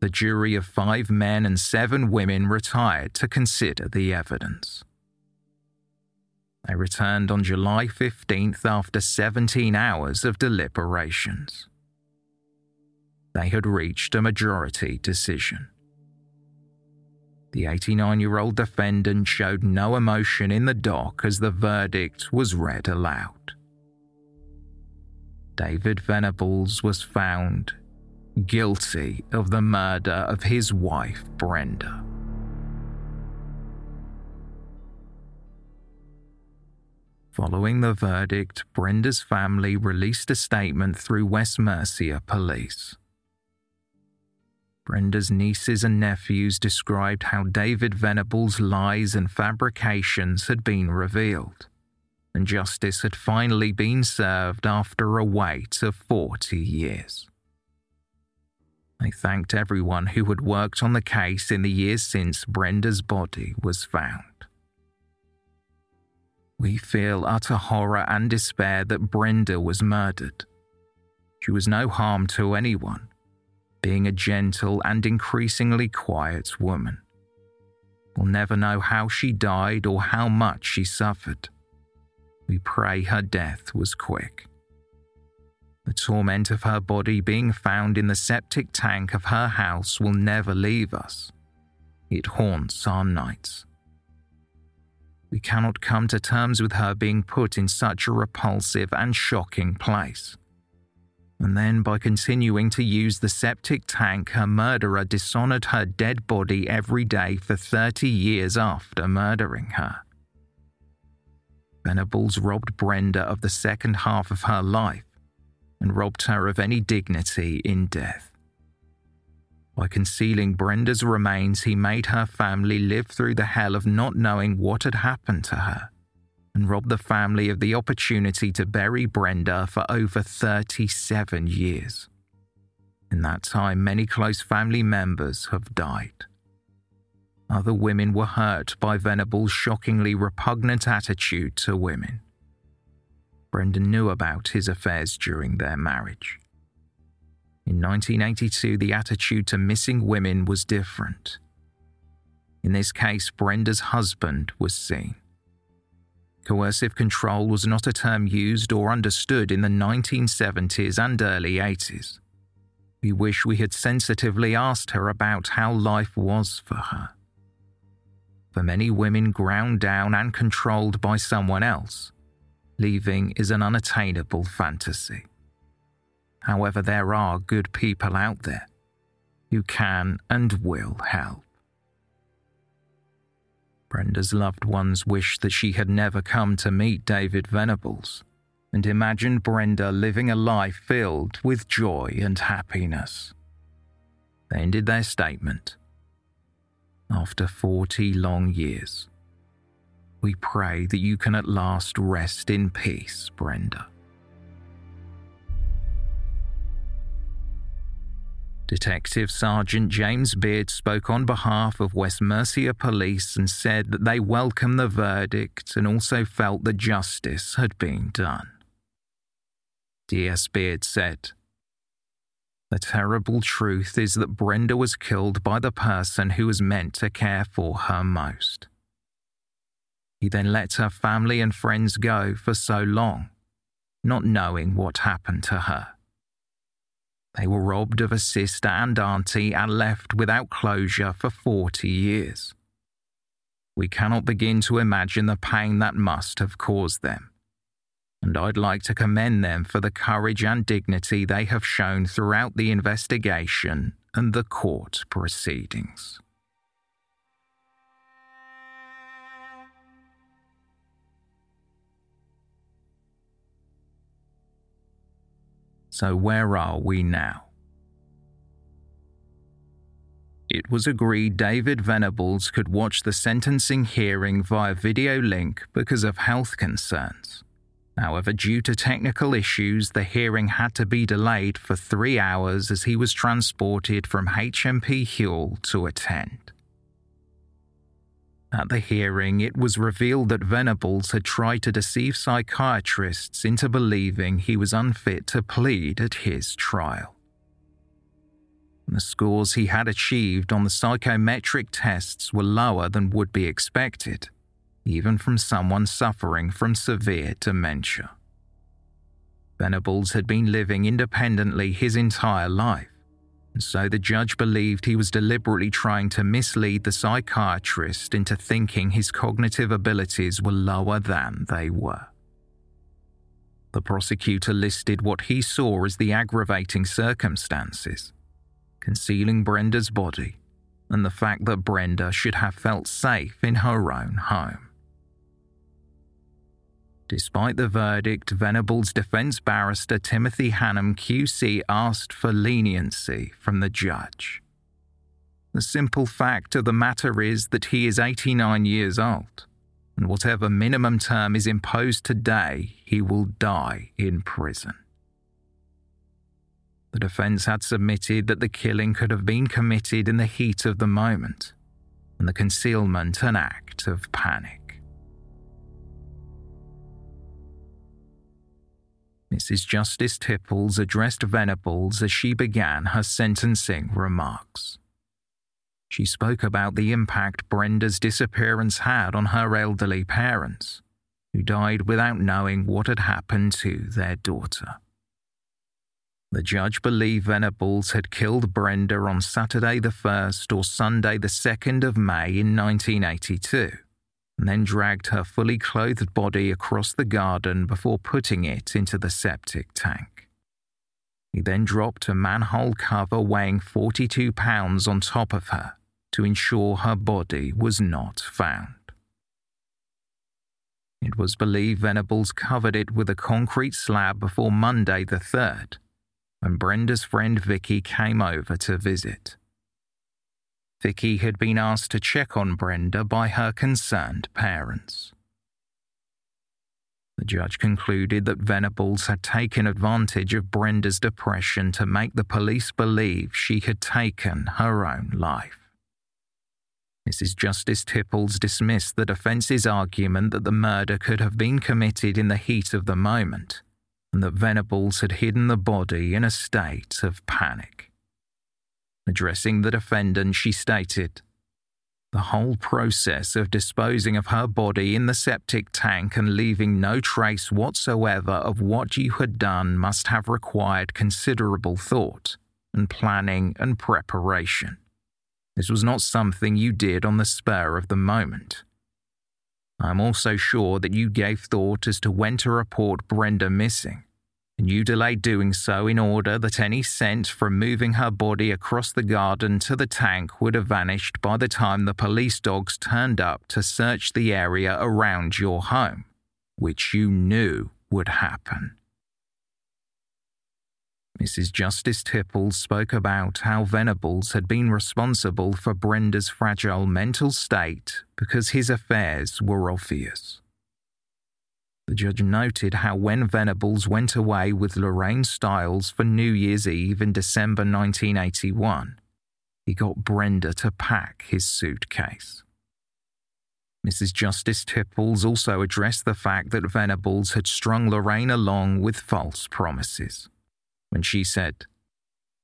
the jury of five men and seven women retired to consider the evidence. They returned on July 15th after 17 hours of deliberations. They had reached a majority decision. The 89 year old defendant showed no emotion in the dock as the verdict was read aloud. David Venables was found guilty of the murder of his wife, Brenda. Following the verdict, Brenda's family released a statement through West Mercia Police. Brenda's nieces and nephews described how David Venables' lies and fabrications had been revealed, and justice had finally been served after a wait of 40 years. They thanked everyone who had worked on the case in the years since Brenda's body was found. We feel utter horror and despair that Brenda was murdered. She was no harm to anyone, being a gentle and increasingly quiet woman. We'll never know how she died or how much she suffered. We pray her death was quick. The torment of her body being found in the septic tank of her house will never leave us. It haunts our nights. We cannot come to terms with her being put in such a repulsive and shocking place. And then, by continuing to use the septic tank, her murderer dishonored her dead body every day for 30 years after murdering her. Venables robbed Brenda of the second half of her life and robbed her of any dignity in death. By concealing Brenda's remains, he made her family live through the hell of not knowing what had happened to her and robbed the family of the opportunity to bury Brenda for over 37 years. In that time, many close family members have died. Other women were hurt by Venable's shockingly repugnant attitude to women. Brenda knew about his affairs during their marriage. In 1982, the attitude to missing women was different. In this case, Brenda's husband was seen. Coercive control was not a term used or understood in the 1970s and early 80s. We wish we had sensitively asked her about how life was for her. For many women ground down and controlled by someone else, leaving is an unattainable fantasy. However, there are good people out there who can and will help. Brenda's loved ones wished that she had never come to meet David Venables and imagined Brenda living a life filled with joy and happiness. They ended their statement. After 40 long years, we pray that you can at last rest in peace, Brenda. Detective Sergeant James Beard spoke on behalf of West Mercia Police and said that they welcome the verdict and also felt that justice had been done. DS Beard said, The terrible truth is that Brenda was killed by the person who was meant to care for her most He then let her family and friends go for so long, not knowing what happened to her. They were robbed of a sister and auntie and left without closure for 40 years. We cannot begin to imagine the pain that must have caused them. And I'd like to commend them for the courage and dignity they have shown throughout the investigation and the court proceedings. So, where are we now? It was agreed David Venables could watch the sentencing hearing via video link because of health concerns. However, due to technical issues, the hearing had to be delayed for three hours as he was transported from HMP Hull to attend. At the hearing, it was revealed that Venables had tried to deceive psychiatrists into believing he was unfit to plead at his trial. The scores he had achieved on the psychometric tests were lower than would be expected, even from someone suffering from severe dementia. Venables had been living independently his entire life and so the judge believed he was deliberately trying to mislead the psychiatrist into thinking his cognitive abilities were lower than they were. The prosecutor listed what he saw as the aggravating circumstances concealing Brenda's body and the fact that Brenda should have felt safe in her own home. Despite the verdict, Venable's defense barrister Timothy Hannam QC asked for leniency from the judge. The simple fact of the matter is that he is 89 years old, and whatever minimum term is imposed today, he will die in prison. The defense had submitted that the killing could have been committed in the heat of the moment, and the concealment an act of panic. Mrs. Justice Tipples addressed Venables as she began her sentencing remarks. She spoke about the impact Brenda's disappearance had on her elderly parents, who died without knowing what had happened to their daughter. The judge believed Venables had killed Brenda on Saturday the 1st or Sunday the 2nd of May in 1982 and then dragged her fully clothed body across the garden before putting it into the septic tank. He then dropped a manhole cover weighing 42 pounds on top of her to ensure her body was not found. It was believed Venables covered it with a concrete slab before Monday the 3rd, when Brenda's friend Vicky came over to visit. Vicky had been asked to check on Brenda by her concerned parents. The judge concluded that Venables had taken advantage of Brenda's depression to make the police believe she had taken her own life. Mrs. Justice Tipples dismissed the defence's argument that the murder could have been committed in the heat of the moment and that Venables had hidden the body in a state of panic. Addressing the defendant, she stated, The whole process of disposing of her body in the septic tank and leaving no trace whatsoever of what you had done must have required considerable thought and planning and preparation. This was not something you did on the spur of the moment. I am also sure that you gave thought as to when to report Brenda missing and you delayed doing so in order that any scent from moving her body across the garden to the tank would have vanished by the time the police dogs turned up to search the area around your home, which you knew would happen. Mrs. Justice Tipples spoke about how Venables had been responsible for Brenda's fragile mental state because his affairs were obvious. The judge noted how when Venables went away with Lorraine Stiles for New Year's Eve in December 1981, he got Brenda to pack his suitcase. Mrs. Justice Tipples also addressed the fact that Venables had strung Lorraine along with false promises. When she said,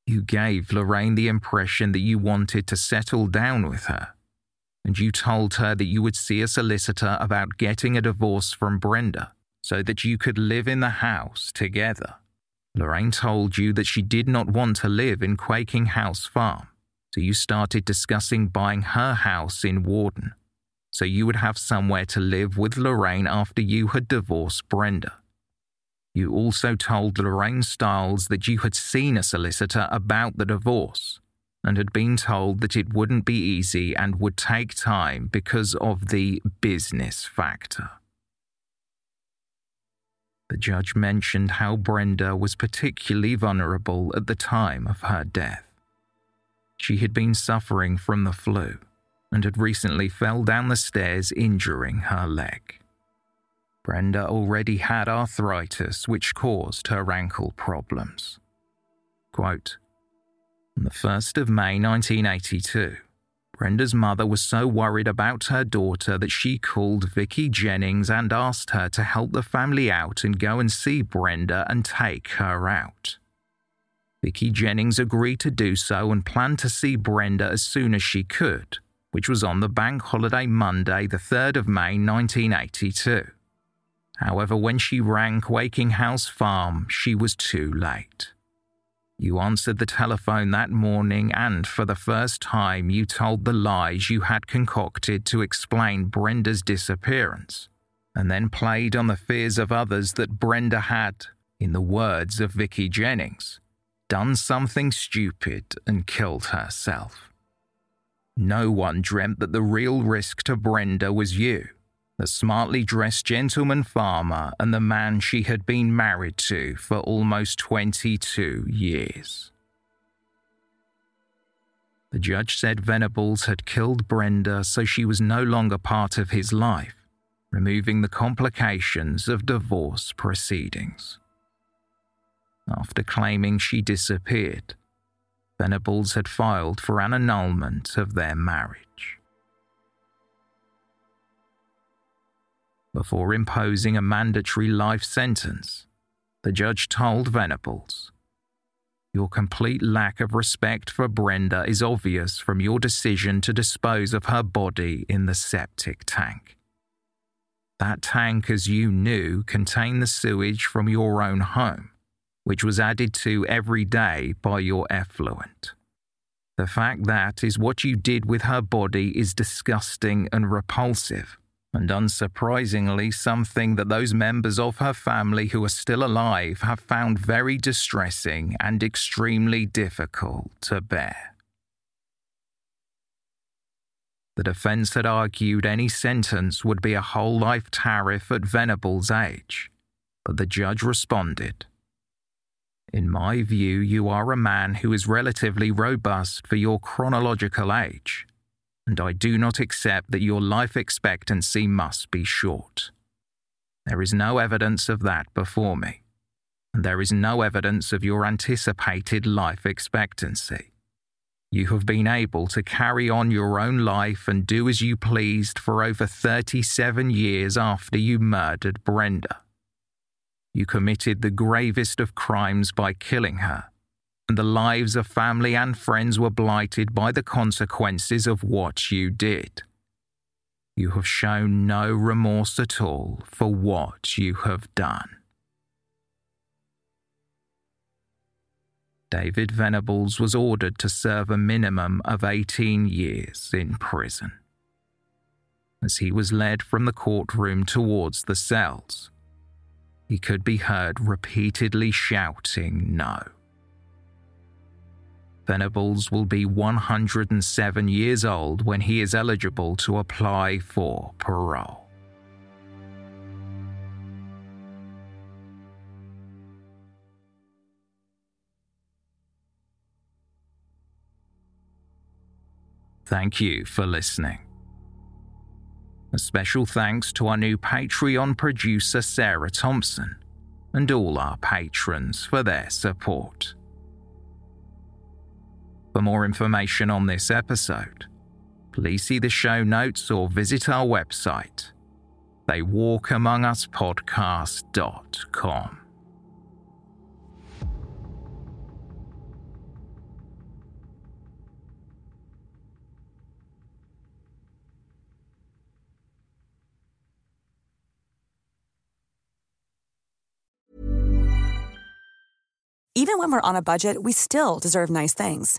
You gave Lorraine the impression that you wanted to settle down with her, and you told her that you would see a solicitor about getting a divorce from Brenda so that you could live in the house together. Lorraine told you that she did not want to live in Quaking House Farm, so you started discussing buying her house in Warden, so you would have somewhere to live with Lorraine after you had divorced Brenda. You also told Lorraine Stiles that you had seen a solicitor about the divorce and had been told that it wouldn't be easy and would take time because of the business factor. The judge mentioned how Brenda was particularly vulnerable at the time of her death. She had been suffering from the flu and had recently fell down the stairs injuring her leg. Brenda already had arthritis, which caused her ankle problems. Quote, on the 1st of May 1982, Brenda's mother was so worried about her daughter that she called Vicky Jennings and asked her to help the family out and go and see Brenda and take her out. Vicky Jennings agreed to do so and planned to see Brenda as soon as she could, which was on the bank holiday Monday, the 3rd of May 1982. However, when she rang Quaking House Farm, she was too late. You answered the telephone that morning, and for the first time, you told the lies you had concocted to explain Brenda's disappearance, and then played on the fears of others that Brenda had, in the words of Vicky Jennings, done something stupid and killed herself. No one dreamt that the real risk to Brenda was you the smartly dressed gentleman farmer and the man she had been married to for almost 22 years. The judge said Venables had killed Brenda so she was no longer part of his life, removing the complications of divorce proceedings. After claiming she disappeared, Venables had filed for an annulment of their marriage. Before imposing a mandatory life sentence, the judge told Venables, Your complete lack of respect for Brenda is obvious from your decision to dispose of her body in the septic tank. That tank, as you knew, contained the sewage from your own home, which was added to every day by your effluent. The fact that is what you did with her body is disgusting and repulsive and unsurprisingly, something that those members of her family who are still alive have found very distressing and extremely difficult to bear. The defense had argued any sentence would be a whole life tariff at Venable's age, but the judge responded. In my view, you are a man who is relatively robust for your chronological age and I do not accept that your life expectancy must be short. There is no evidence of that before me, and there is no evidence of your anticipated life expectancy. You have been able to carry on your own life and do as you pleased for over 37 years after you murdered Brenda. You committed the gravest of crimes by killing her and the lives of family and friends were blighted by the consequences of what you did. You have shown no remorse at all for what you have done. David Venables was ordered to serve a minimum of 18 years in prison. As he was led from the courtroom towards the cells, he could be heard repeatedly shouting no. Venables will be 107 years old when he is eligible to apply for parole. Thank you for listening. A special thanks to our new Patreon producer, Sarah Thompson, and all our patrons for their support. For more information on this episode, please see the show notes or visit our website, theywalkamonguspodcast.com. Even when we're on a budget, we still deserve nice things.